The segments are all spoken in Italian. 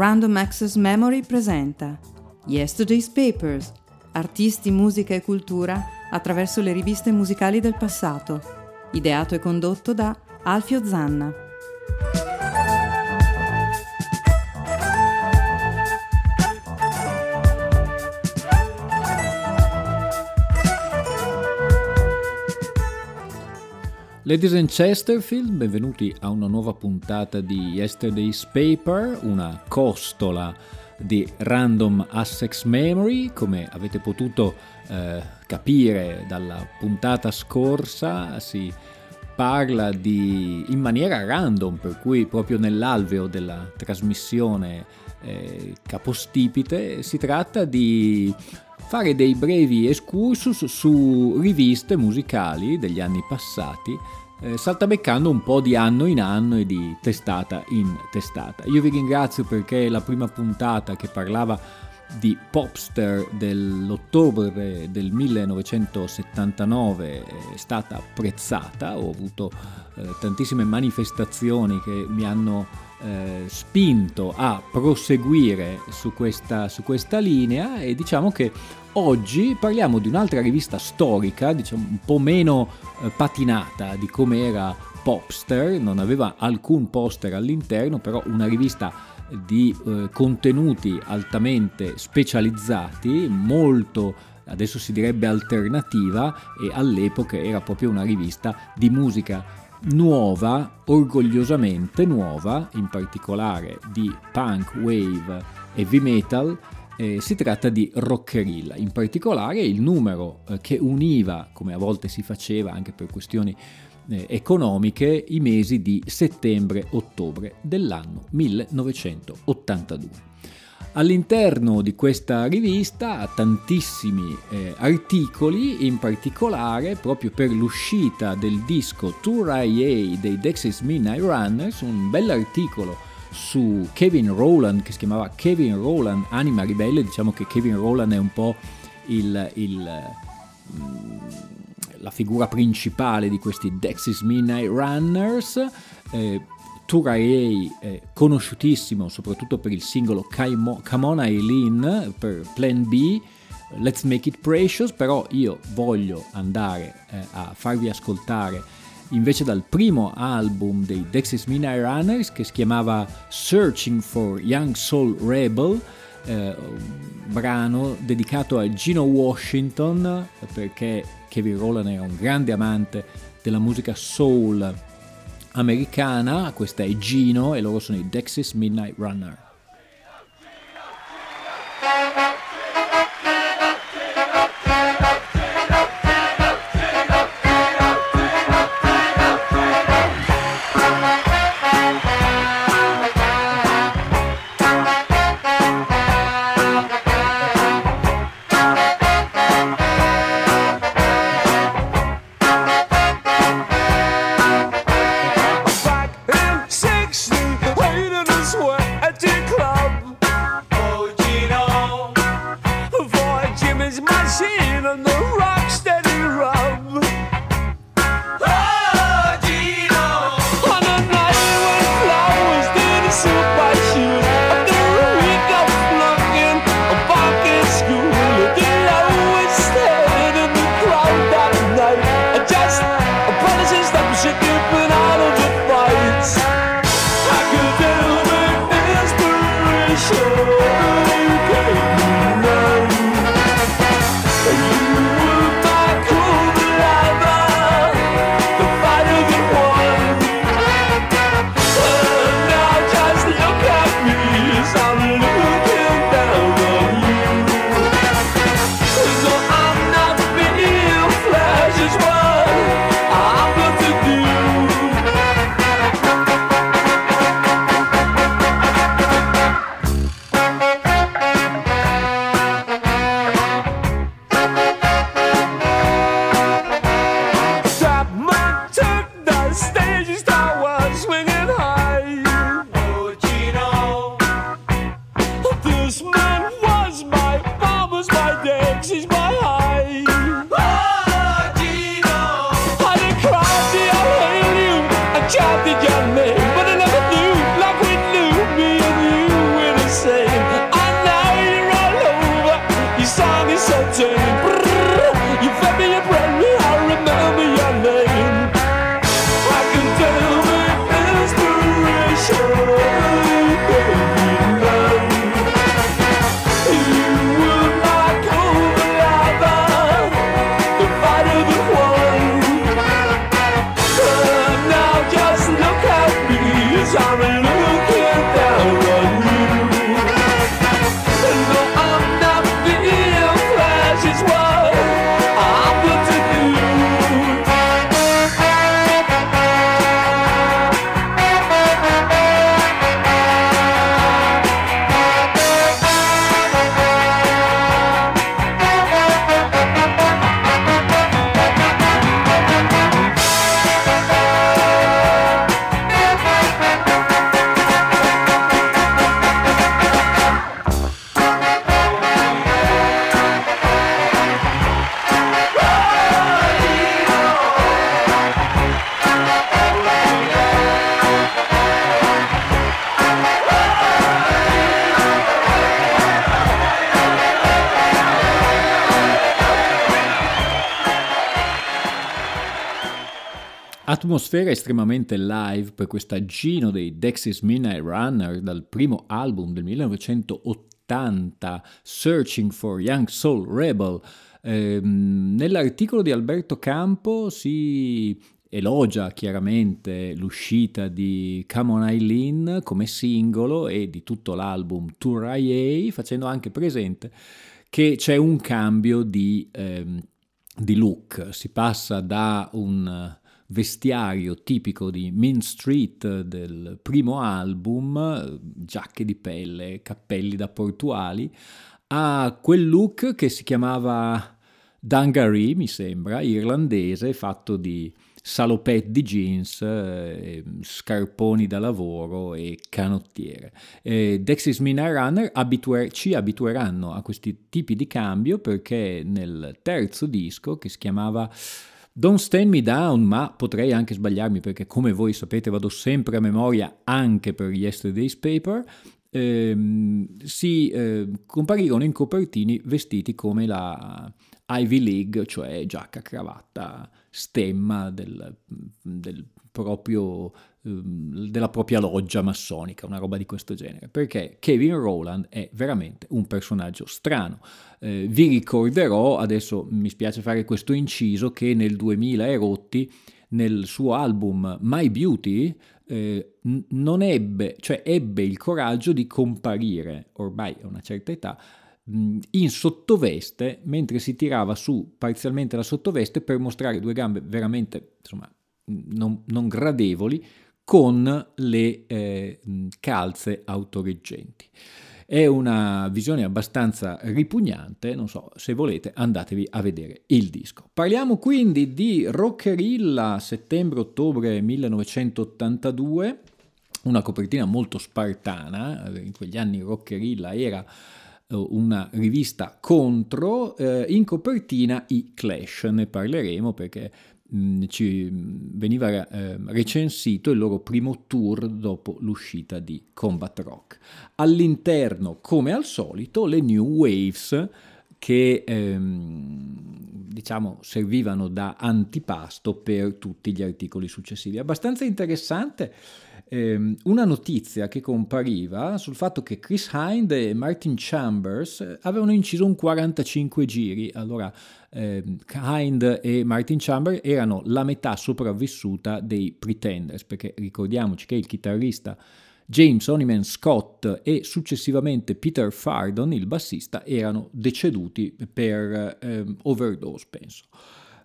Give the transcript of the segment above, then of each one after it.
Random Access Memory presenta Yesterday's Papers, artisti, musica e cultura attraverso le riviste musicali del passato, ideato e condotto da Alfio Zanna. Ladies and Chesterfield, benvenuti a una nuova puntata di Yesterday's Paper, una costola di Random Assex Memory, come avete potuto eh, capire dalla puntata scorsa si parla di, in maniera random, per cui proprio nell'alveo della trasmissione eh, capostipite si tratta di fare dei brevi excursus su riviste musicali degli anni passati, eh, saltabeccando un po' di anno in anno e di testata in testata. Io vi ringrazio perché la prima puntata che parlava di Popster dell'ottobre del 1979 è stata apprezzata, ho avuto eh, tantissime manifestazioni che mi hanno eh, spinto a proseguire su questa, su questa linea e diciamo che oggi parliamo di un'altra rivista storica, diciamo un po' meno eh, patinata di come era Popster, non aveva alcun poster all'interno, però una rivista di eh, contenuti altamente specializzati, molto adesso si direbbe alternativa e all'epoca era proprio una rivista di musica nuova, orgogliosamente nuova, in particolare di punk, wave heavy metal, eh, si tratta di Rockerilla. In particolare il numero eh, che univa, come a volte si faceva anche per questioni eh, economiche, i mesi di settembre-ottobre dell'anno 1982. All'interno di questa rivista tantissimi eh, articoli, in particolare proprio per l'uscita del disco Tour IA dei Dexys Midnight Runners, un bell'articolo su Kevin Rowland che si chiamava Kevin Rowland Anima Ribelle, diciamo che Kevin Rowland è un po' il, il, mm, la figura principale di questi Dexys Midnight Runners. Eh, Turaei, eh, conosciutissimo soprattutto per il singolo Come On Eileen per Plan B, Let's Make It Precious, però io voglio andare eh, a farvi ascoltare invece dal primo album dei Dexys Midnight Runners che si chiamava Searching for Young Soul Rebel, eh, brano dedicato a Gino Washington perché Kevin Rowland era un grande amante della musica soul americana, questa è Gino e loro sono i Dexys Midnight Runner. Atmosfera estremamente live per questa Gino dei Dexys Midnight Runner dal primo album del 1980, Searching for Young Soul Rebel. Eh, nell'articolo di Alberto Campo si elogia chiaramente l'uscita di Come On Eileen come singolo e di tutto l'album Tour IA, facendo anche presente che c'è un cambio di, ehm, di look, si passa da un vestiario tipico di Main Street del primo album, giacche di pelle, cappelli da portuali, a quel look che si chiamava Dungaree, mi sembra, irlandese, fatto di salopette di jeans, eh, scarponi da lavoro e canottiere. Eh, Dexys Mina Runner abituer- ci abitueranno a questi tipi di cambio perché nel terzo disco, che si chiamava Don't Stand Me Down, ma potrei anche sbagliarmi perché come voi sapete vado sempre a memoria anche per Yesterday's Paper, ehm, si eh, comparirono in copertini vestiti come la Ivy League, cioè giacca, cravatta, stemma del, del proprio, della propria loggia massonica, una roba di questo genere, perché Kevin Rowland è veramente un personaggio strano. Eh, vi ricorderò, adesso mi spiace fare questo inciso, che nel 2000 e nel suo album My Beauty eh, non ebbe, cioè ebbe il coraggio di comparire, ormai a una certa età, in sottoveste mentre si tirava su parzialmente la sottoveste per mostrare due gambe veramente insomma, non, non gradevoli con le eh, calze autoreggenti. È una visione abbastanza ripugnante, non so, se volete andatevi a vedere il disco. Parliamo quindi di Rockerilla settembre-ottobre 1982, una copertina molto spartana, in quegli anni Rockerilla era eh, una rivista contro, eh, in copertina i Clash, ne parleremo perché ci veniva eh, recensito il loro primo tour dopo l'uscita di Combat Rock. All'interno, come al solito, le New Waves che ehm, diciamo servivano da antipasto per tutti gli articoli successivi. Abbastanza interessante ehm, una notizia che compariva sul fatto che Chris Hind e Martin Chambers avevano inciso un 45 giri. Allora, ehm, Hind e Martin Chambers erano la metà sopravvissuta dei Pretenders, perché ricordiamoci che il chitarrista James Oniman Scott e successivamente Peter Fardon, il bassista, erano deceduti per ehm, overdose, penso.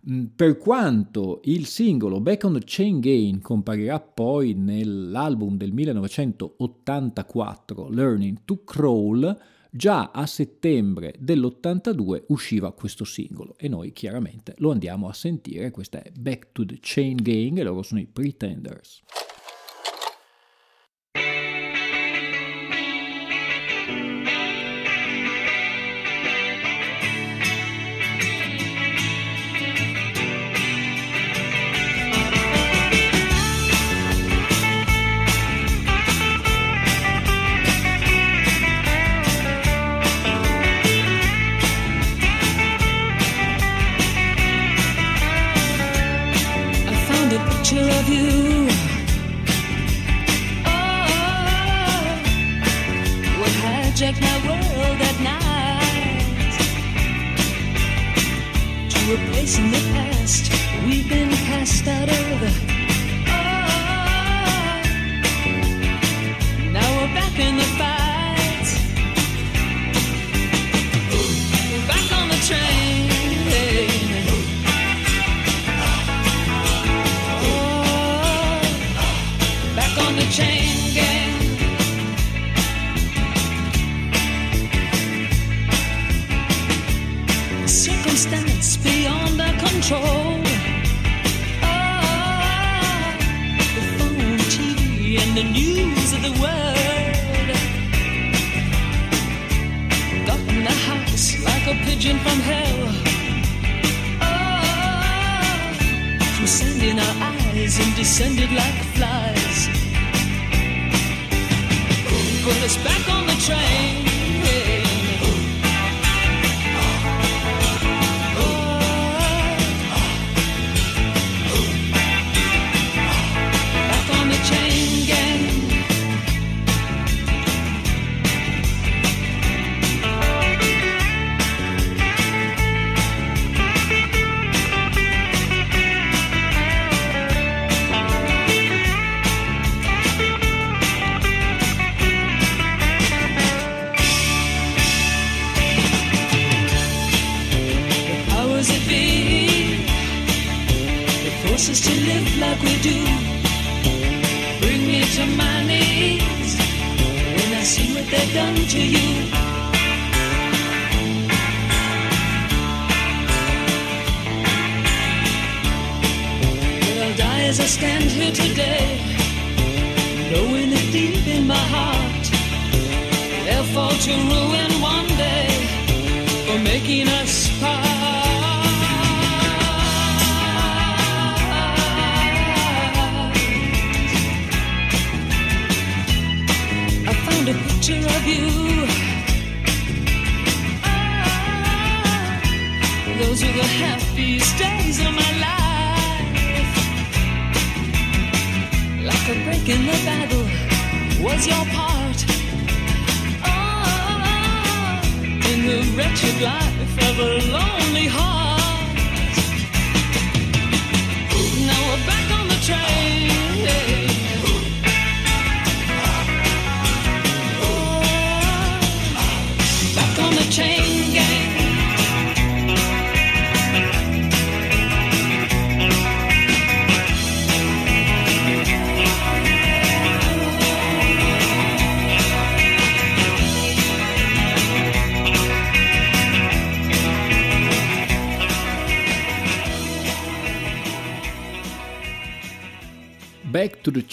Mm, per quanto il singolo Back on the Chain Gain comparirà poi nell'album del 1984 Learning to Crawl, già a settembre dell'82 usciva questo singolo e noi chiaramente lo andiamo a sentire. Questa è Back to the Chain Gang e loro sono i Pretenders. raging from hell. Oh, from sand in our eyes and descended like flies. Put us back on the train.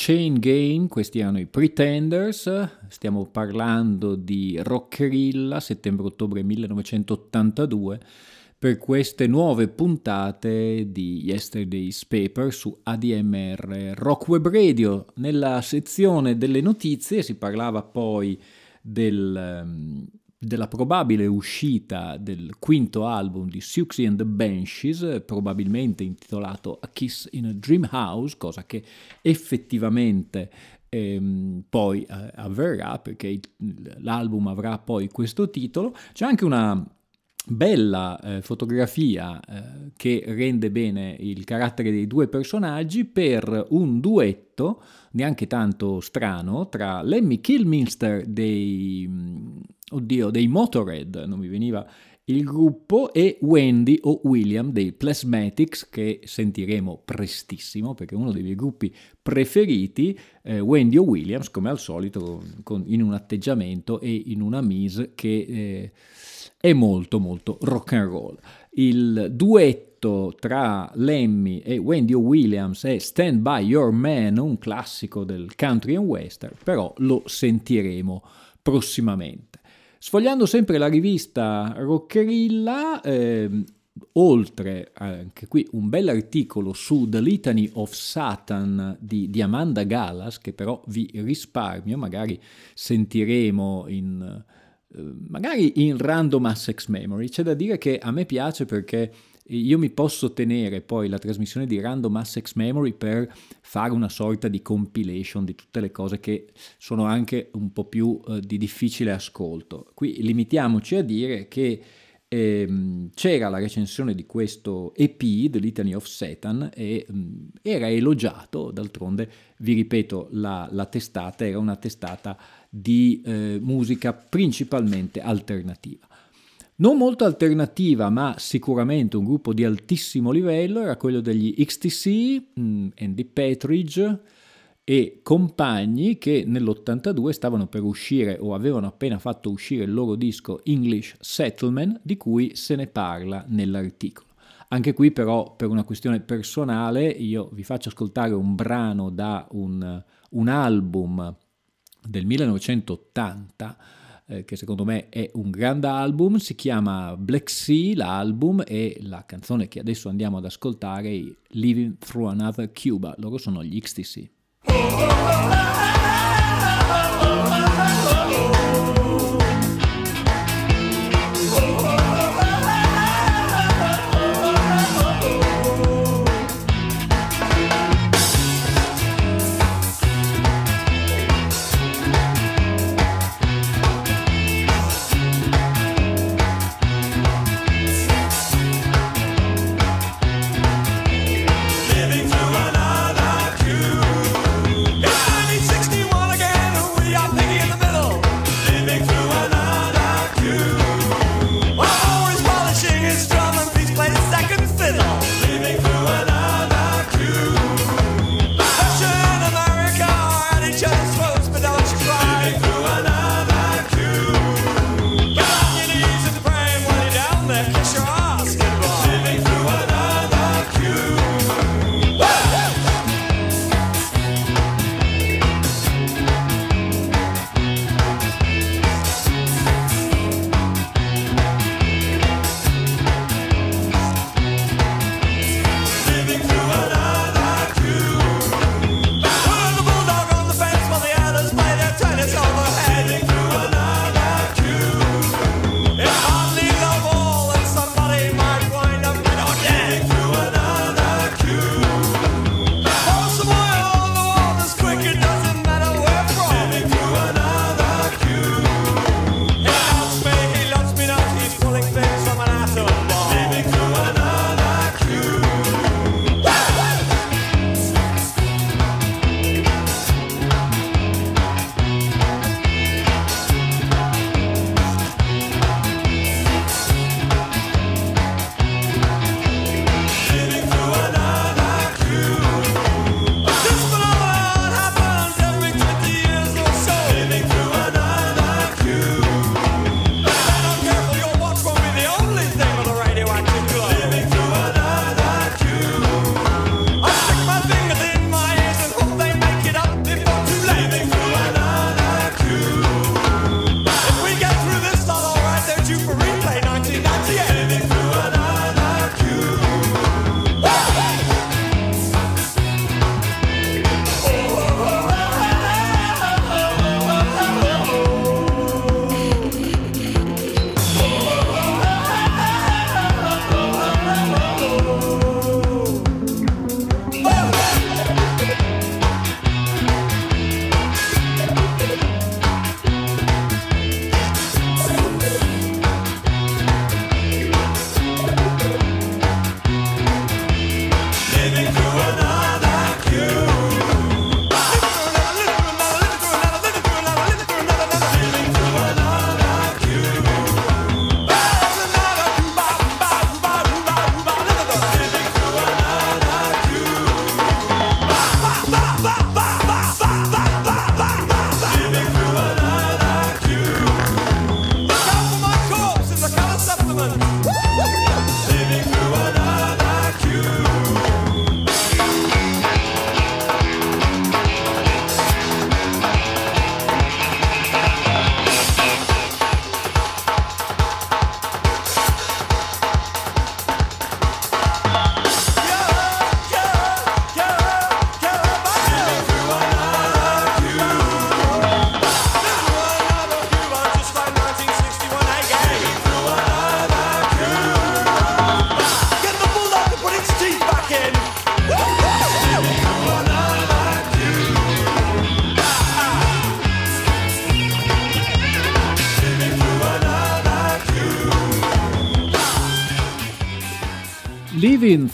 Chain Game, questi erano i Pretenders, stiamo parlando di Rockerilla, settembre-ottobre 1982, per queste nuove puntate di Yesterday's Paper su ADMR Rock Web Radio. Nella sezione delle notizie si parlava poi del, ehm, della probabile uscita del quinto album di Siouxsie and the Banshees, probabilmente intitolato A Kiss in a Dream House, cosa che effettivamente ehm, poi eh, avverrà perché l'album avrà poi questo titolo. C'è anche una bella eh, fotografia eh, che rende bene il carattere dei due personaggi per un duetto neanche tanto strano tra Lemmy Kilminster dei mm, oddio dei Motorhead non mi veniva il gruppo e Wendy o William dei Plasmatics che sentiremo prestissimo perché è uno dei miei gruppi preferiti eh, Wendy o Williams come al solito con- in un atteggiamento e in una mise che eh, è molto molto rock and roll. Il duetto tra Lemmy e Wendy. Williams è Stand By Your Man, un classico del country and western, però lo sentiremo prossimamente. Sfogliando sempre la rivista Rockerilla, ehm, oltre anche qui un bel articolo su The Litany of Satan di, di Amanda Gallas, che però vi risparmio, magari sentiremo in eh, magari in random access memory. C'è da dire che a me piace perché io mi posso tenere poi la trasmissione di random access memory per fare una sorta di compilation di tutte le cose che sono anche un po' più eh, di difficile ascolto. Qui limitiamoci a dire che ehm, c'era la recensione di questo EP, The Litany of Satan, e mh, era elogiato, d'altronde vi ripeto, la, la testata era una testata di eh, musica principalmente alternativa. Non molto alternativa, ma sicuramente un gruppo di altissimo livello era quello degli XTC, mh, Andy Petridge e compagni che nell'82 stavano per uscire o avevano appena fatto uscire il loro disco English Settlement, di cui se ne parla nell'articolo. Anche qui però per una questione personale io vi faccio ascoltare un brano da un, un album del 1980 eh, che secondo me è un grande album, si chiama Black Sea l'album e la canzone che adesso andiamo ad ascoltare è Living Through Another Cuba, loro sono gli XTC.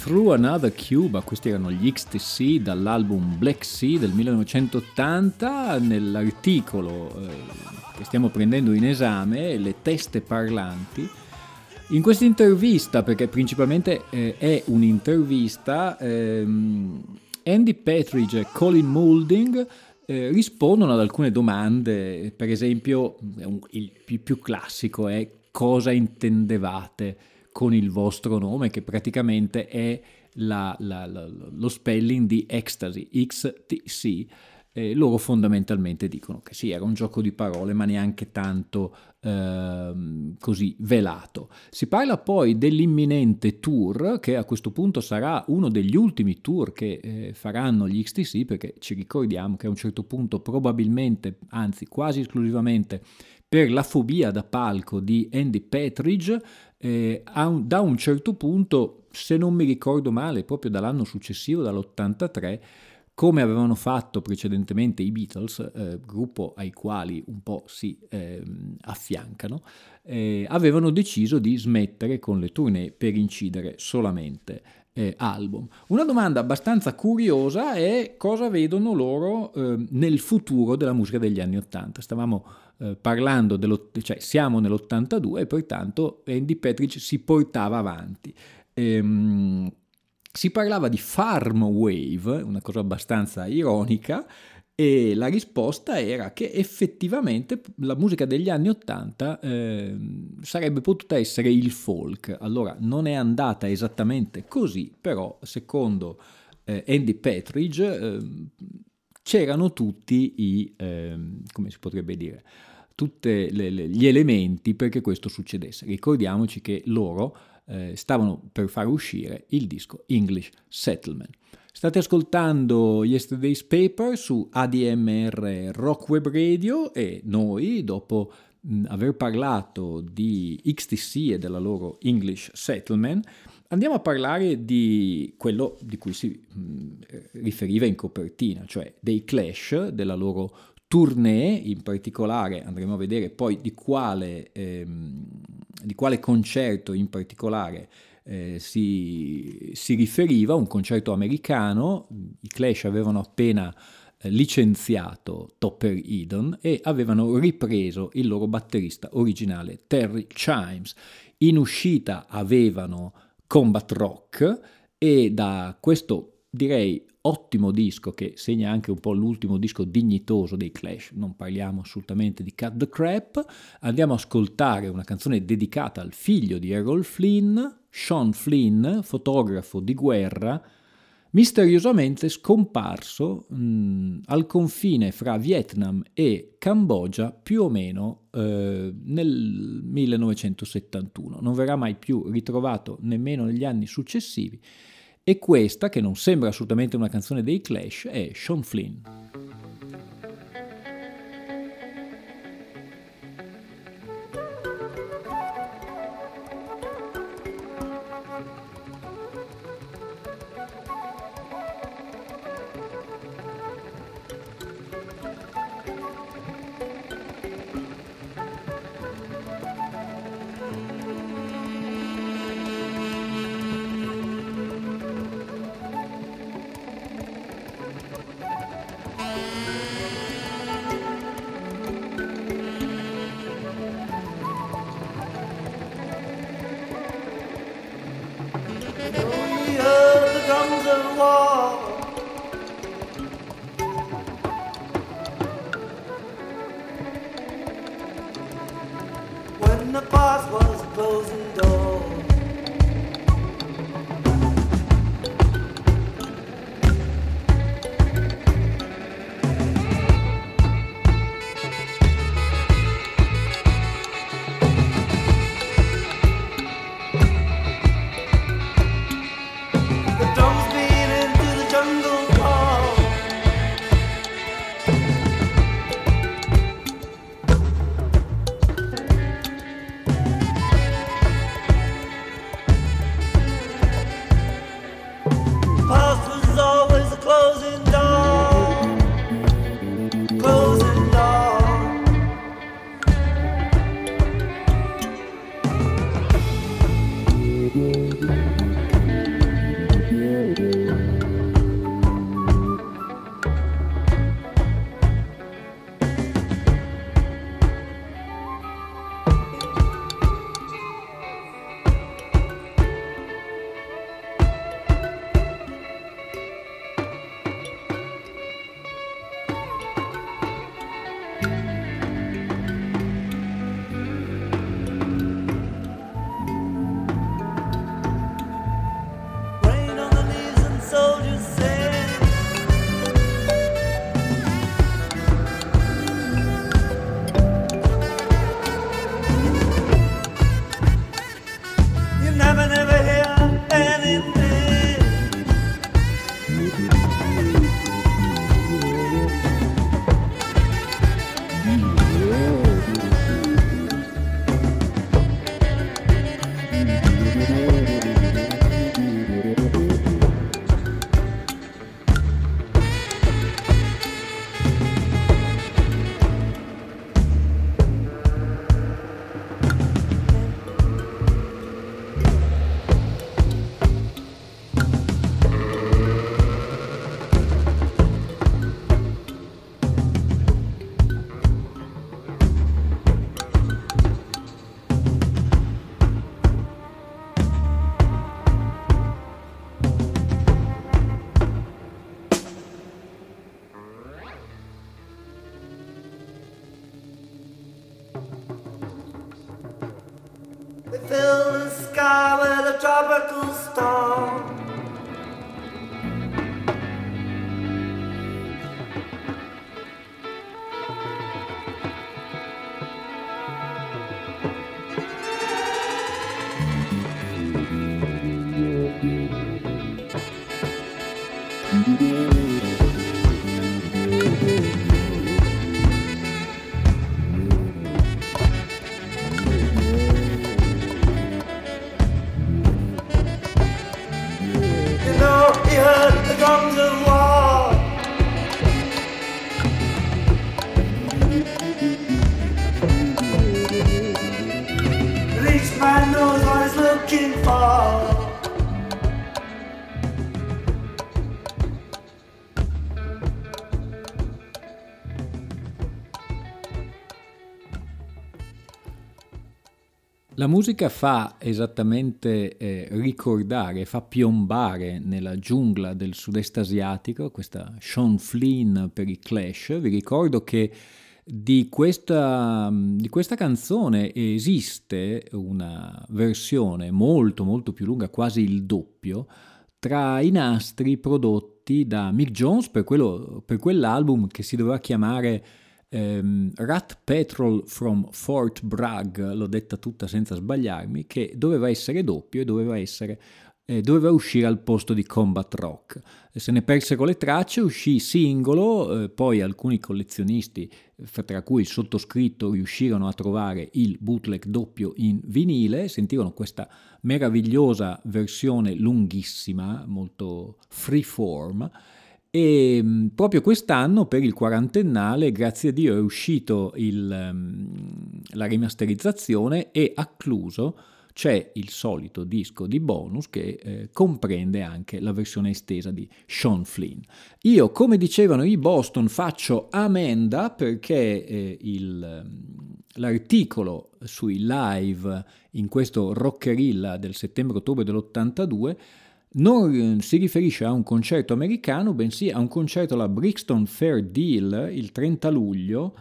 Through Another Cuba, questi erano gli XTC dall'album Black Sea del 1980, nell'articolo eh, che stiamo prendendo in esame, le teste parlanti. In questa intervista, perché principalmente eh, è un'intervista, ehm, Andy Petridge e Colin Moulding eh, rispondono ad alcune domande, per esempio il più classico è cosa intendevate con il vostro nome, che praticamente è la, la, la, lo spelling di ecstasy, XTC. Eh, loro fondamentalmente dicono che sì, era un gioco di parole, ma neanche tanto eh, così velato. Si parla poi dell'imminente tour, che a questo punto sarà uno degli ultimi tour che eh, faranno gli XTC, perché ci ricordiamo che a un certo punto probabilmente, anzi quasi esclusivamente, per la fobia da palco di Andy Petridge, eh, un, da un certo punto, se non mi ricordo male, proprio dall'anno successivo, dall'83, come avevano fatto precedentemente i Beatles, eh, gruppo ai quali un po' si eh, affiancano, eh, avevano deciso di smettere con le tournée per incidere solamente eh, album. Una domanda abbastanza curiosa è cosa vedono loro eh, nel futuro della musica degli anni Ottanta. Stavamo eh, parlando, dello, cioè siamo nell'82 e pertanto Andy Petridge si portava avanti. Ehm, si parlava di farm wave, una cosa abbastanza ironica, e la risposta era che effettivamente la musica degli anni Ottanta eh, sarebbe potuta essere il folk. Allora non è andata esattamente così, però secondo eh, Andy Petridge eh, c'erano tutti i, ehm, come si potrebbe dire, tutti gli elementi perché questo succedesse. Ricordiamoci che loro eh, stavano per far uscire il disco English Settlement. State ascoltando Yesterday's Paper su ADMR Rock Web Radio e noi, dopo mh, aver parlato di XTC e della loro English Settlement, andiamo a parlare di quello di cui si mh, riferiva in copertina, cioè dei Clash, della loro tournée, in particolare andremo a vedere poi di quale, ehm, di quale concerto in particolare eh, si, si, riferiva, un concerto americano, i Clash avevano appena eh, licenziato Topper Eden e avevano ripreso il loro batterista originale Terry Chimes. In uscita avevano Combat Rock e da questo direi ottimo disco che segna anche un po' l'ultimo disco dignitoso dei Clash, non parliamo assolutamente di Cut the Crap, andiamo a ascoltare una canzone dedicata al figlio di Errol Flynn, Sean Flynn, fotografo di guerra, misteriosamente scomparso mh, al confine fra Vietnam e Cambogia più o meno eh, nel 1971. Non verrà mai più ritrovato nemmeno negli anni successivi e questa, che non sembra assolutamente una canzone dei Clash, è Sean Flynn. La musica fa esattamente eh, ricordare, fa piombare nella giungla del sud-est asiatico, questa Sean Flynn per i Clash. Vi ricordo che di questa, di questa canzone esiste una versione molto molto più lunga, quasi il doppio, tra i nastri prodotti da Mick Jones per, quello, per quell'album che si doveva chiamare ehm, Rat Petrol from Fort Bragg, l'ho detta tutta senza sbagliarmi, che doveva essere doppio e doveva essere eh, doveva uscire al posto di Combat Rock. Se ne persero le tracce, uscì singolo, eh, poi alcuni collezionisti, tra cui il sottoscritto, riuscirono a trovare il bootleg doppio in vinile, sentirono questa meravigliosa versione lunghissima, molto freeform, e mm, proprio quest'anno, per il quarantennale, grazie a Dio, è uscito il, mm, la rimasterizzazione e accluso c'è il solito disco di bonus che eh, comprende anche la versione estesa di Sean Flynn. Io, come dicevano i Boston, faccio amenda perché eh, il, mm, l'articolo sui live in questo rockerilla del settembre-ottobre dell'82 non si riferisce a un concerto americano, bensì a un concerto alla Brixton Fair Deal il 30 luglio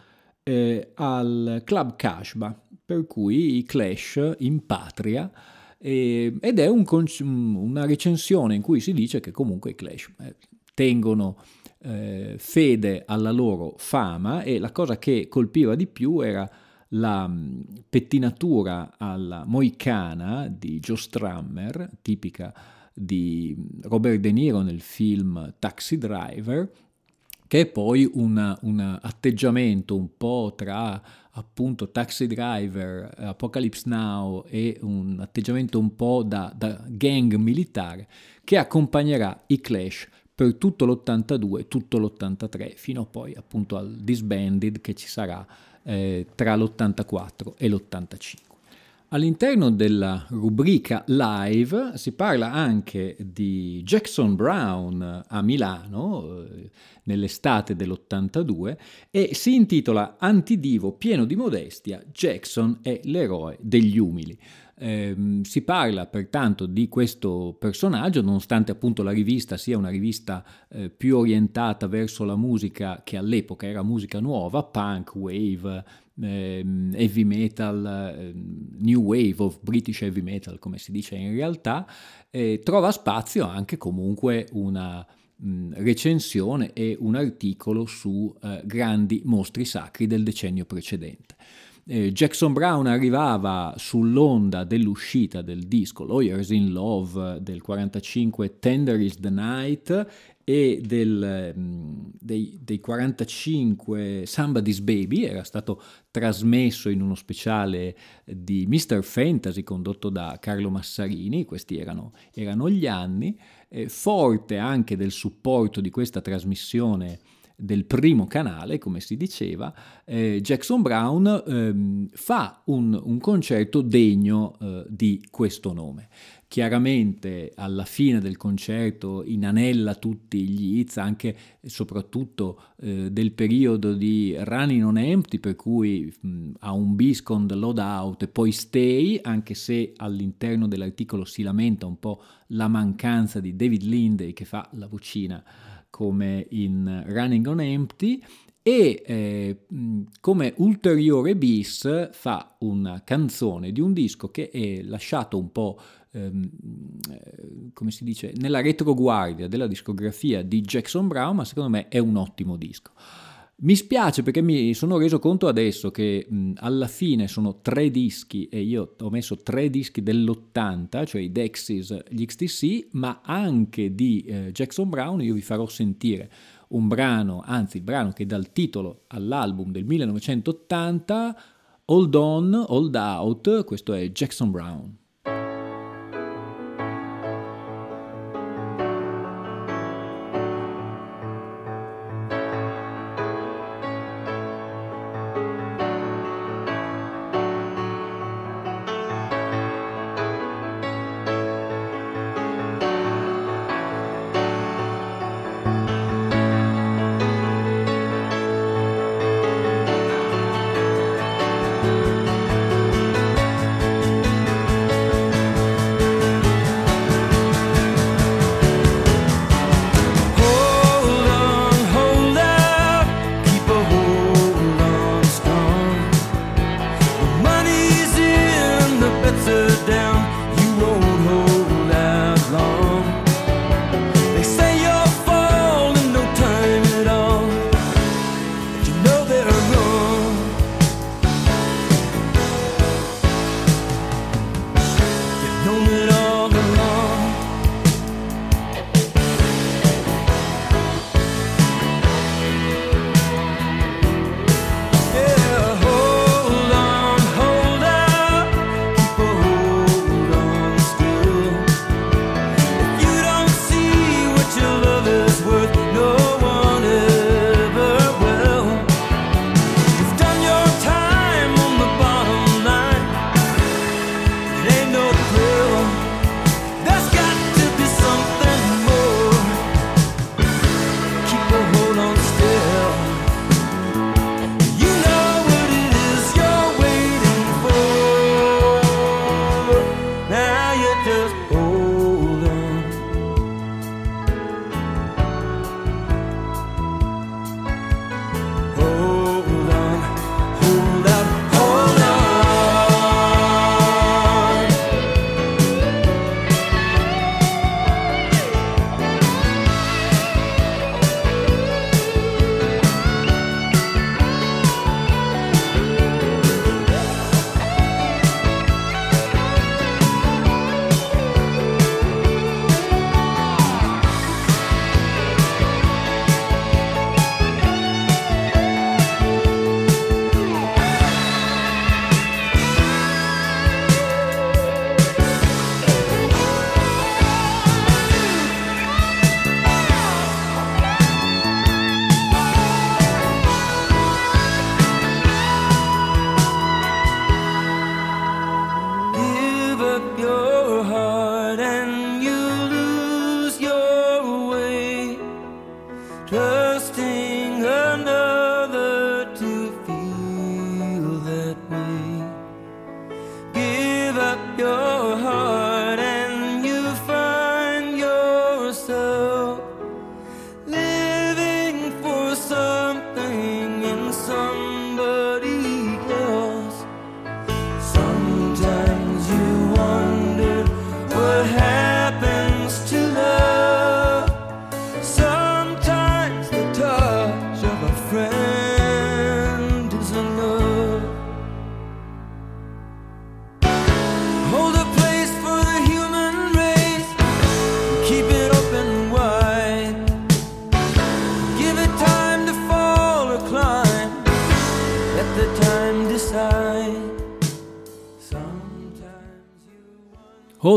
eh, al Club Kashba, per cui i Clash in patria, eh, ed è un, una recensione in cui si dice che comunque i Clash eh, tengono eh, fede alla loro fama e la cosa che colpiva di più era la pettinatura alla moicana di Joe Strammer, tipica di Robert De Niro nel film Taxi Driver, che è poi un, atteggiamento un po' tra appunto Taxi Driver, Apocalypse Now e un atteggiamento un po' da, da gang militare che accompagnerà i Clash per tutto l'82, tutto l'83, fino poi appunto al disbanded che ci sarà eh, tra l'84 e l'85. All'interno della rubrica live si parla anche di Jackson Brown a Milano eh, nell'estate dell'82 e si intitola Antidivo pieno di modestia, Jackson è l'eroe degli umili. Eh, si parla pertanto di questo personaggio, nonostante appunto la rivista sia una rivista eh, più orientata verso la musica che all'epoca era musica nuova, punk, wave, Ehm, heavy metal, ehm, new wave of British heavy metal come si dice in realtà, eh, trova spazio anche comunque una recensione e un articolo su eh, grandi mostri sacri del decennio precedente. Eh, Jackson Brown arrivava sull'onda dell'uscita del disco Lawyers in Love del 45 Tender is the Night e del, mm, dei, dei 45 Somebody's Baby, era stato trasmesso in uno speciale di Mr. Fantasy condotto da Carlo Massarini, questi erano, erano gli anni, eh, forte anche del supporto di questa trasmissione del primo canale, come si diceva, eh, Jackson Brown ehm, fa un, un, concerto degno eh, di questo nome. Chiaramente alla fine del concerto inanella tutti gli hits, anche e soprattutto eh, del periodo di Running on Empty, per cui mh, ha un bis con The Loadout e poi Stay, anche se all'interno dell'articolo si lamenta un po' la mancanza di David Lindey che fa la vocina come in Running on Empty. E eh, come ulteriore bis fa una canzone di un disco che è lasciato un po' ehm, eh, come si dice nella retroguardia della discografia di Jackson Brown ma secondo me è un ottimo disco mi spiace perché mi sono reso conto adesso che mh, alla fine sono tre dischi e io ho messo tre dischi dell'80, cioè i Dexys, gli XTC, ma anche di eh, Jackson Brown. Io vi farò sentire un brano, anzi il brano che dà il titolo all'album del 1980, Hold On, Hold Out, questo è Jackson Brown.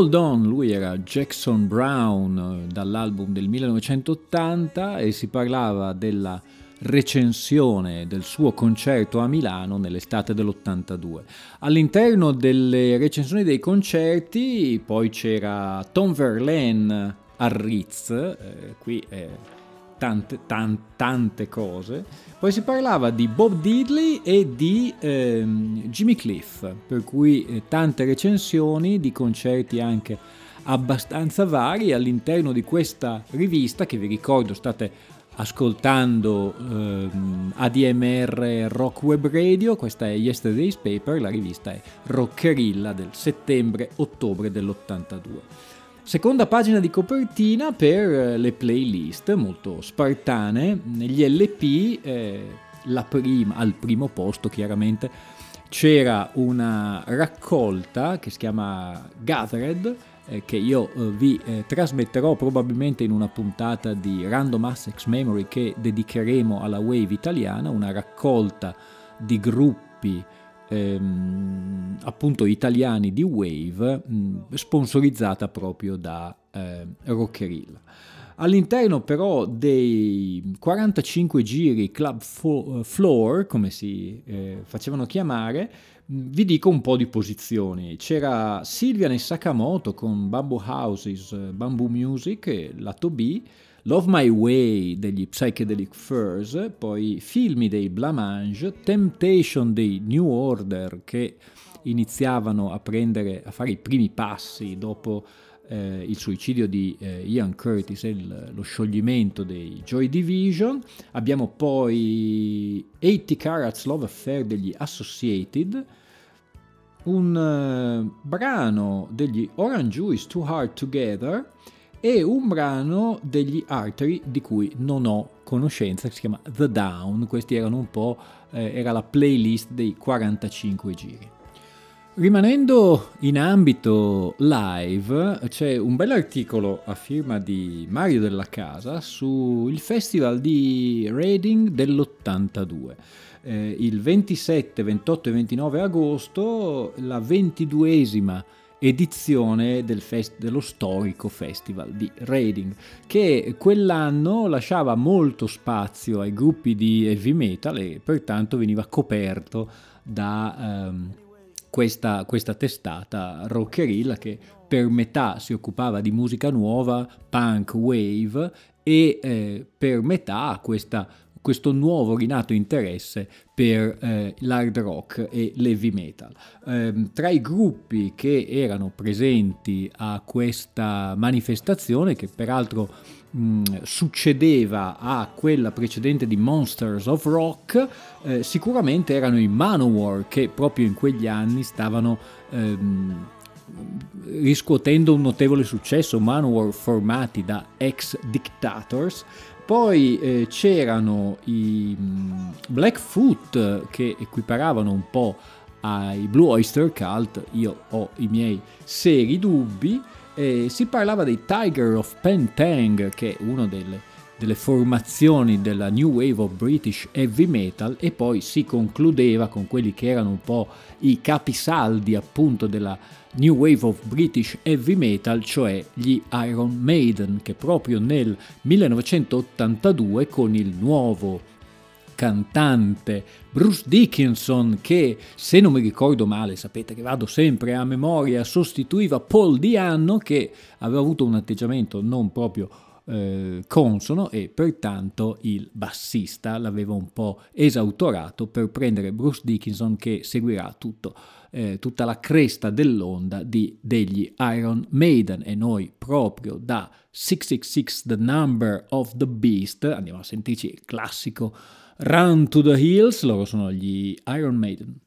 Hold On, lui era Jackson Brown eh, dall'album del 1980 e si parlava della recensione del suo concerto a Milano nell'estate dell'82. All'interno delle recensioni dei concerti poi c'era Tom Verlaine al Ritz, eh, qui eh, tante, tan- tante cose. Poi si parlava di Bob Diddley e di ehm, Jimmy Cliff, per cui eh, tante recensioni di concerti anche abbastanza vari all'interno di questa rivista che vi ricordo state ascoltando ehm, ADMR Rock Web Radio, questa è Yesterday's Paper, la rivista è Rockerilla del settembre-ottobre dell'82. Seconda pagina di copertina per eh, le playlist, molto spartane. Negli LP, eh, prima, al primo posto chiaramente, c'era una raccolta che si chiama Gathered, eh, che io eh, vi eh, trasmetterò probabilmente in una puntata di Random Access Memory che dedicheremo alla Wave italiana, una raccolta di gruppi ehm, appunto italiani di Wave mh, sponsorizzata proprio da eh, Rockerilla. All'interno però dei 45 giri Club Floor, come si eh, facevano chiamare, vi dico un po' di posizioni. C'era Silvia Sakamoto con Bamboo Houses, Bamboo Music, lato B, Love My Way degli Psychedelic Furs, poi Filmi dei Blamange, Temptation dei New Order che iniziavano a prendere, a fare i primi passi dopo eh, il suicidio di eh, Ian Curtis e il, lo scioglimento dei Joy Division. Abbiamo poi 80 Carats Love Affair degli Associated, un uh, brano degli Orange Juice Too Hard Together e un brano degli Artery di cui non ho conoscenza, che si chiama The Down. Questi erano un po', eh, era la playlist dei 45 giri. Rimanendo in ambito live, c'è un bell'articolo a firma di Mario della Casa sul festival di Reading dell'82. Eh, il 27, 28 e 29 agosto, la ventiduesima edizione del fest- dello storico festival di Reading, che quell'anno lasciava molto spazio ai gruppi di heavy metal e pertanto veniva coperto da... Um, questa, questa testata rockerilla che per metà si occupava di musica nuova, punk, wave e eh, per metà questa, questo nuovo rinato interesse per eh, l'hard rock e l'heavy metal. Eh, tra i gruppi che erano presenti a questa manifestazione, che peraltro mh, succedeva a quella precedente di Monsters of Rock, eh, sicuramente erano i Manowar che proprio in quegli anni stavano ehm, riscuotendo un notevole successo, Manowar formati da ex dictators. Poi eh, c'erano i mh, Blackfoot che equiparavano un po' ai Blue Oyster Cult, io ho i miei seri dubbi, e si parlava dei Tiger of Pentang, che è una delle, delle, formazioni della New Wave of British Heavy Metal, e poi si concludeva con quelli che erano un po' i capisaldi appunto della New Wave of British Heavy Metal, cioè gli Iron Maiden, che proprio nel 1982 con il nuovo cantante Bruce Dickinson che se non mi ricordo male sapete che vado sempre a memoria sostituiva Paul Dianno che aveva avuto un atteggiamento non proprio eh, consono e pertanto il bassista l'aveva un po' esautorato per prendere Bruce Dickinson che seguirà tutto, eh, tutta la cresta dell'onda di, degli Iron Maiden e noi proprio da 666 The Number of the Beast andiamo a sentirci il classico Run to the Hills, loro sono gli Iron Maiden.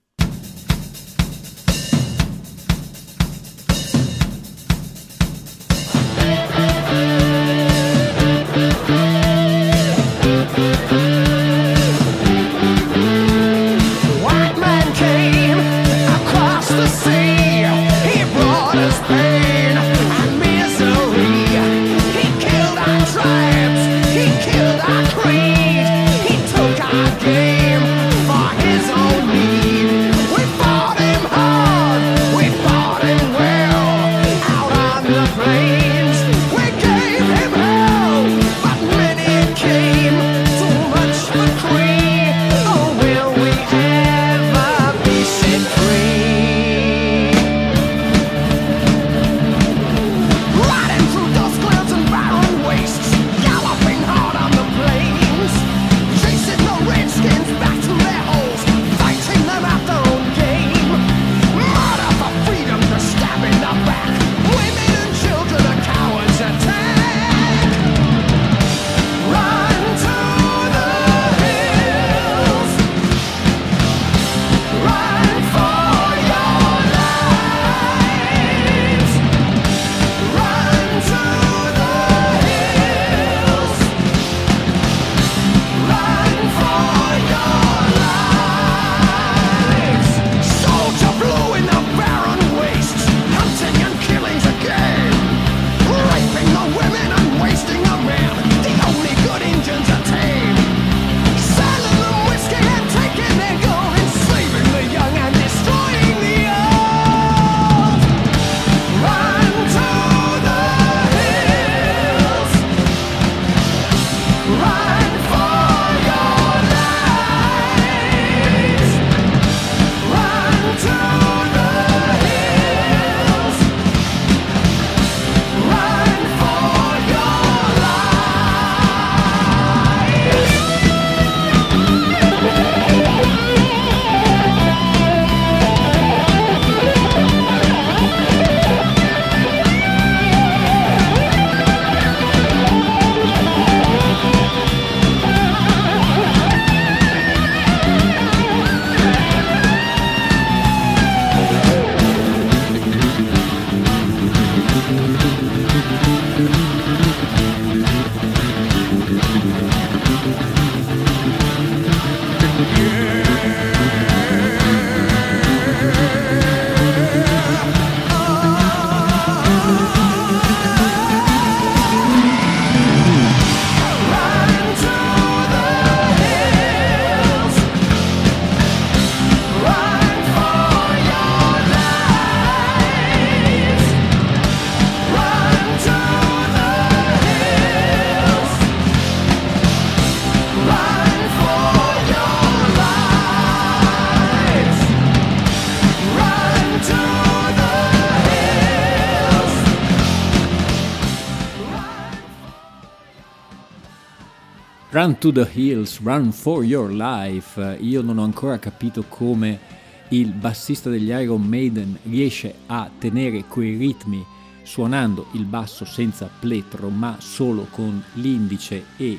Run to the Hills, Run for Your Life. Io non ho ancora capito come il bassista degli Iron Maiden riesce a tenere quei ritmi suonando il basso senza plettro ma solo con l'indice e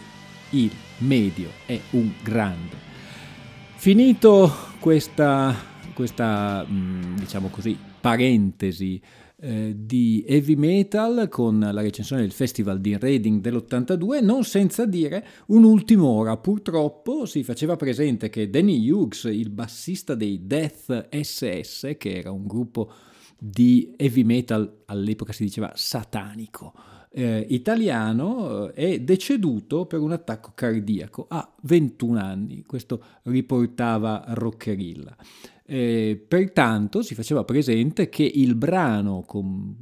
il medio. È un grande. Finito questa, questa mm, diciamo così, parentesi eh, di heavy metal con la recensione del festival di Reading dell'82, non senza dire un'ultima ora. Purtroppo si faceva presente che Danny Hughes, il bassista dei Death SS, che era un gruppo di heavy metal all'epoca si diceva satanico, eh, italiano, eh, è deceduto per un attacco cardiaco a 21 anni, questo riportava Roccherilla. Eh, pertanto si faceva presente che il brano com-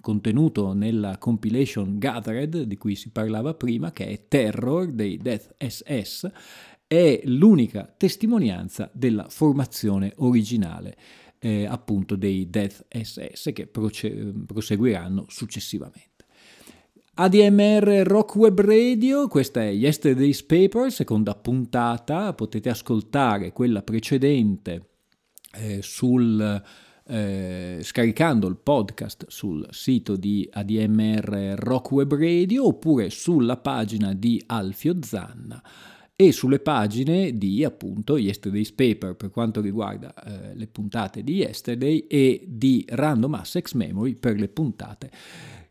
contenuto nella compilation Gathered, di cui si parlava prima, che è Terror dei Death SS, è l'unica testimonianza della formazione originale eh, appunto dei Death SS che proce- proseguiranno successivamente. ADMR Rock Web Radio, questa è Yesterday's Paper, seconda puntata, potete ascoltare quella precedente eh, sul, eh, scaricando il podcast sul sito di ADMR Rock Web Radio oppure sulla pagina di Alfio Zanna e sulle pagine di appunto Yesterday's Paper per quanto riguarda eh, le puntate di Yesterday e di Random Access Memory per le puntate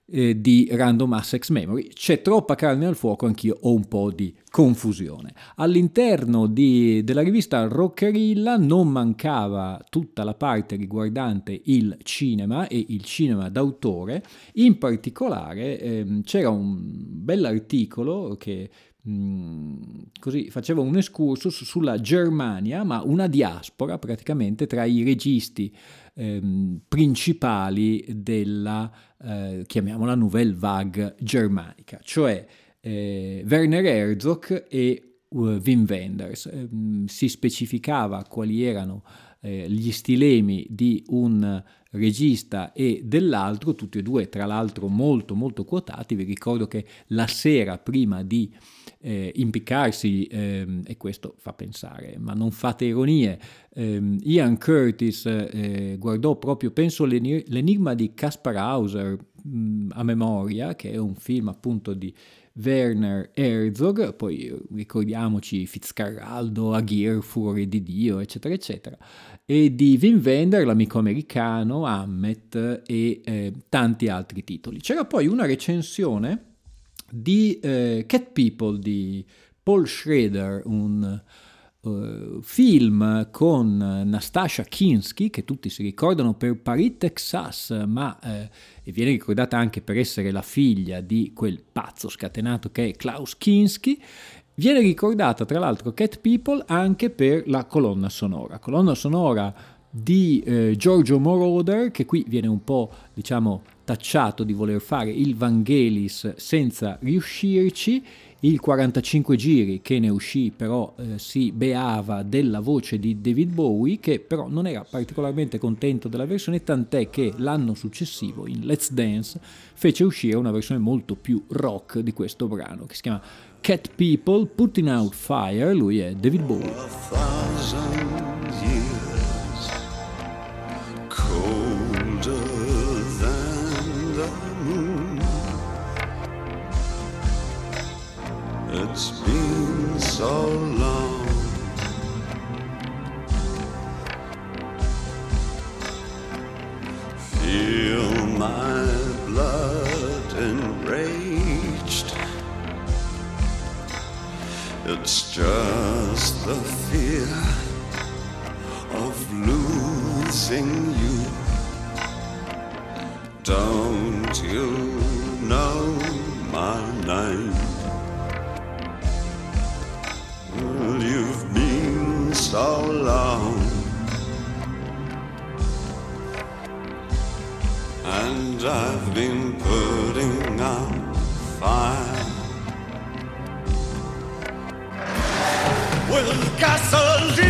eh, di Random Access Memory. C'è troppa carne al fuoco, anch'io ho un po' di confusione. All'interno di, della rivista Rockerilla non mancava tutta la parte riguardante il cinema e il cinema d'autore, in particolare ehm, c'era un bell'articolo che mm, così faceva un excursus sulla Germania, ma una diaspora praticamente tra i registi ehm, principali della, eh, chiamiamola Nouvelle Vague germanica, cioè eh, Werner Herzog e uh, Wim Wenders. Eh, si specificava quali erano eh, gli stilemi di un regista e dell'altro, tutti e due tra l'altro molto molto quotati. Vi ricordo che la sera prima di eh, impiccarsi, ehm, e questo fa pensare, ma non fate ironie, ehm, Ian Curtis eh, guardò proprio, penso, l'enigma di Caspar Hauser mh, a memoria, che è un film appunto di Werner Herzog, poi ricordiamoci Fitzcarraldo, Aguirre, Fuori di Dio, eccetera, eccetera, e di Wim Wender, l'amico americano, Hammet e eh, tanti altri titoli. C'era poi una recensione di eh, Cat People di Paul Schrader, un uh, film con Nastasha Kinski, che tutti si ricordano per Paris, Texas, ma eh, viene ricordata anche per essere la figlia di quel pazzo scatenato che è Klaus Kinski. Viene ricordata tra l'altro Cat People anche per la colonna sonora, colonna sonora di eh, Giorgio Moroder, che qui viene un po', diciamo, tacciato di voler fare il Vangelis senza riuscirci, il 45 giri che ne uscì però eh, si beava della voce di David Bowie che però non era particolarmente contento della versione tant'è che l'anno successivo in Let's Dance fece uscire una versione molto più rock di questo brano che si chiama Cat People Putting Out Fire, lui è David Bowie. It's been so long. Feel my blood enraged. It's just the fear of losing you. Don't you know my name? I've been putting out fire with gasoline.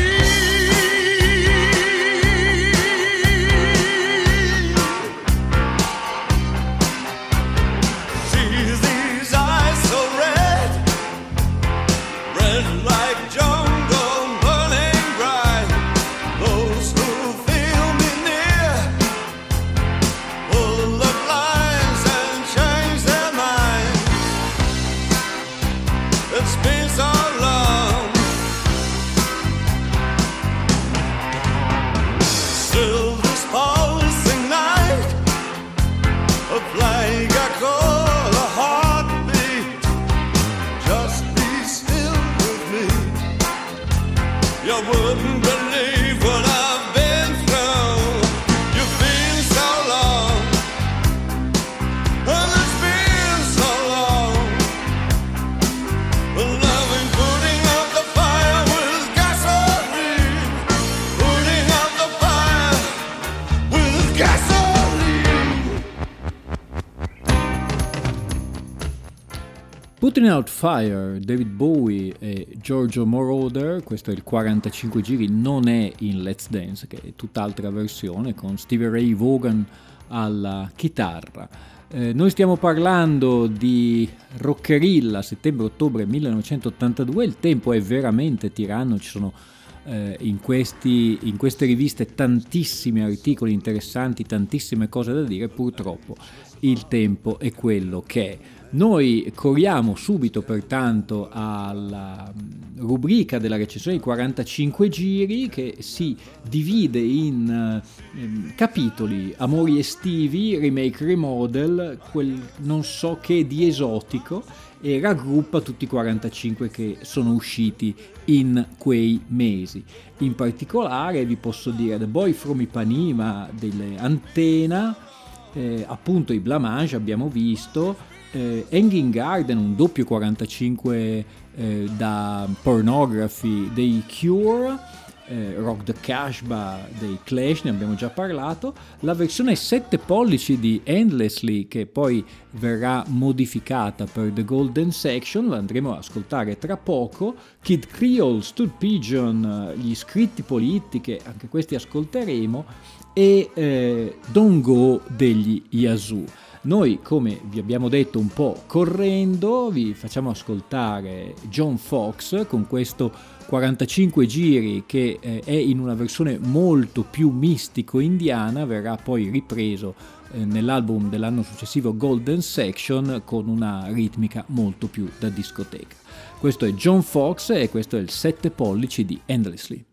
Putting Out Fire, David Bowie e Giorgio Moroder, questo è il 45 giri, non è in Let's Dance, che è tutt'altra versione, con Stevie Ray Vaughan alla chitarra. Eh, noi stiamo parlando di Rockerilla, settembre-ottobre 1982, il tempo è veramente tiranno, ci sono eh, in, questi, in queste riviste tantissimi articoli interessanti, tantissime cose da dire, purtroppo il tempo è quello che è. Noi corriamo subito pertanto alla rubrica della recensione di 45 giri che si divide in eh, capitoli amori estivi, remake, remodel, quel non so che di esotico e raggruppa tutti i 45 che sono usciti in quei mesi. In particolare vi posso dire The Boy from Ipanema delle Antena, eh, appunto i Blamage abbiamo visto, eh, Hanging Garden, un doppio 45 eh, da Pornography dei Cure, eh, Rock the Cashba dei Clash, ne abbiamo già parlato, la versione 7 pollici di Endlessly che poi verrà modificata per The Golden Section, la andremo ad ascoltare tra poco, Kid Creole, Stood Pigeon, gli scritti politiche, anche questi ascolteremo, e eh, Don't Go degli Yazoo. Noi, come vi abbiamo detto un po' correndo, vi facciamo ascoltare John Fox con questo 45 giri che eh, è in una versione molto più mistico-indiana, verrà poi ripreso eh, nell'album dell'anno successivo Golden Section con una ritmica molto più da discoteca. Questo è John Fox e questo è il 7 pollici di Endlessly.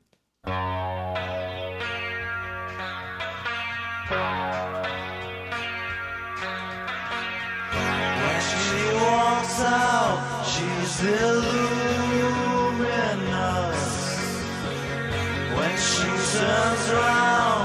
Illuminous when she turns round.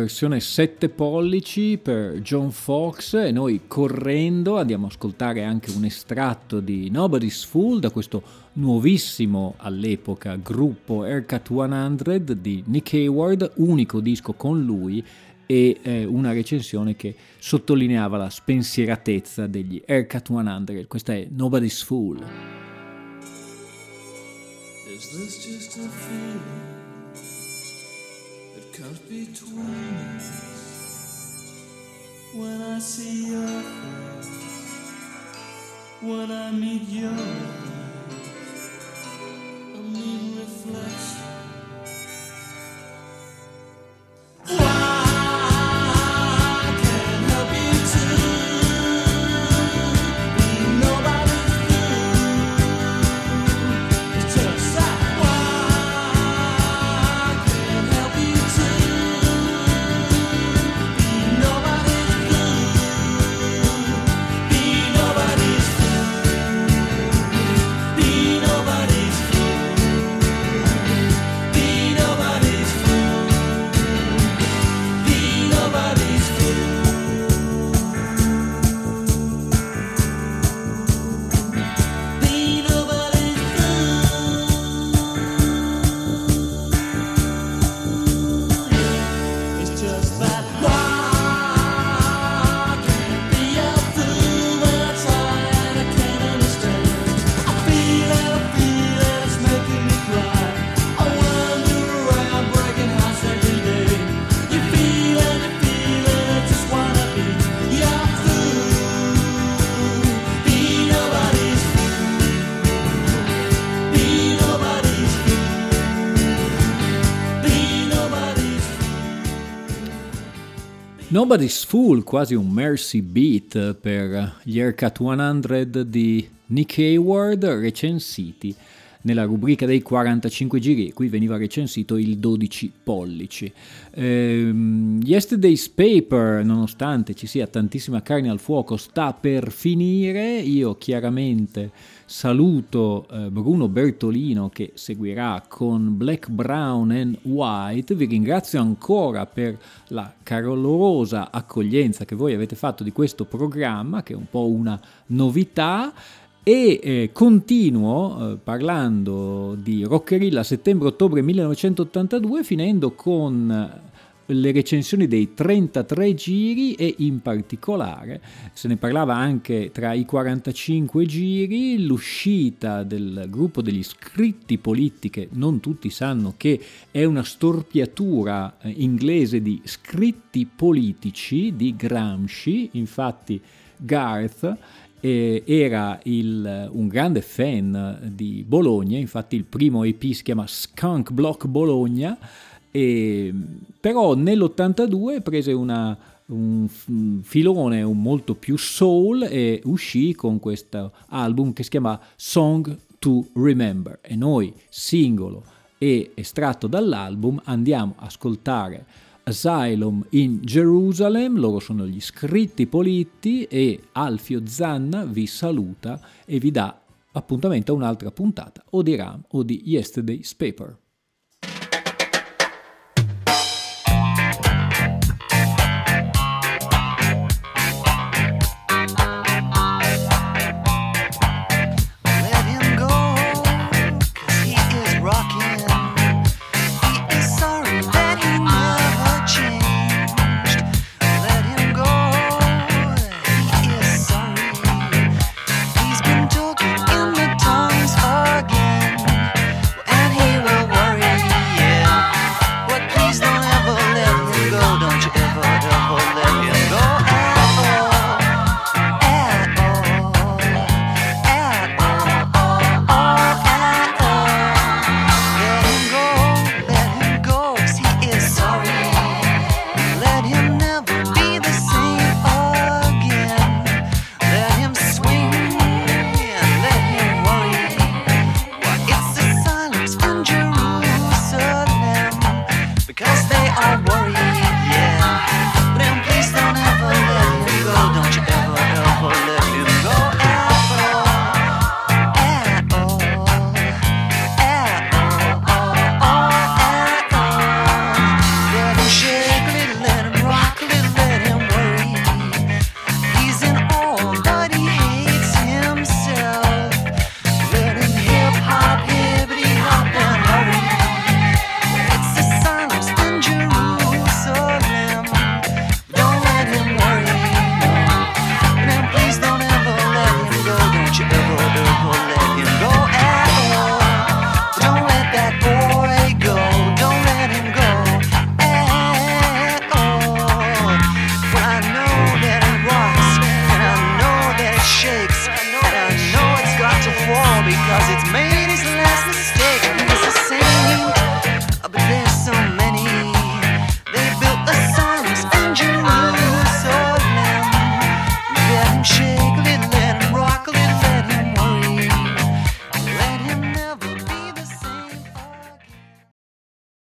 Versione 7 pollici per John Fox e noi correndo andiamo ad ascoltare anche un estratto di Nobody's Fool da questo nuovissimo all'epoca gruppo Aircut 100 di Nick Hayward, unico disco con lui e eh, una recensione che sottolineava la spensieratezza degli Aircut 100. Questa è Nobody's Fool. Is this just a comes between us? When I see your face, when I meet your Nobody's Fool, quasi un mercy beat per gli Aircat 100 di Nick Hayward recensiti nella rubrica dei 45 giri, qui veniva recensito il 12 pollici. Ehm, Yesterday's Paper, nonostante ci sia tantissima carne al fuoco, sta per finire. Io chiaramente saluto eh, Bruno Bertolino che seguirà con Black, Brown and White. Vi ringrazio ancora per la calorosa accoglienza che voi avete fatto di questo programma, che è un po' una novità. E eh, continuo eh, parlando di Rockerilla settembre-ottobre 1982 finendo con eh, le recensioni dei 33 giri e in particolare se ne parlava anche tra i 45 giri l'uscita del gruppo degli scritti politiche non tutti sanno che è una storpiatura eh, inglese di scritti politici di Gramsci infatti Garth eh, era il, un grande fan di Bologna, infatti il primo EP si chiama Skunk Block Bologna, e, però nell'82 prese una, un filone molto più soul e uscì con questo album che si chiama Song to Remember. E noi, singolo e estratto dall'album, andiamo a ascoltare Asylum in Jerusalem, loro sono gli scritti politti e Alfio Zanna vi saluta e vi dà appuntamento a un'altra puntata o di Ram o di Yesterday's Paper.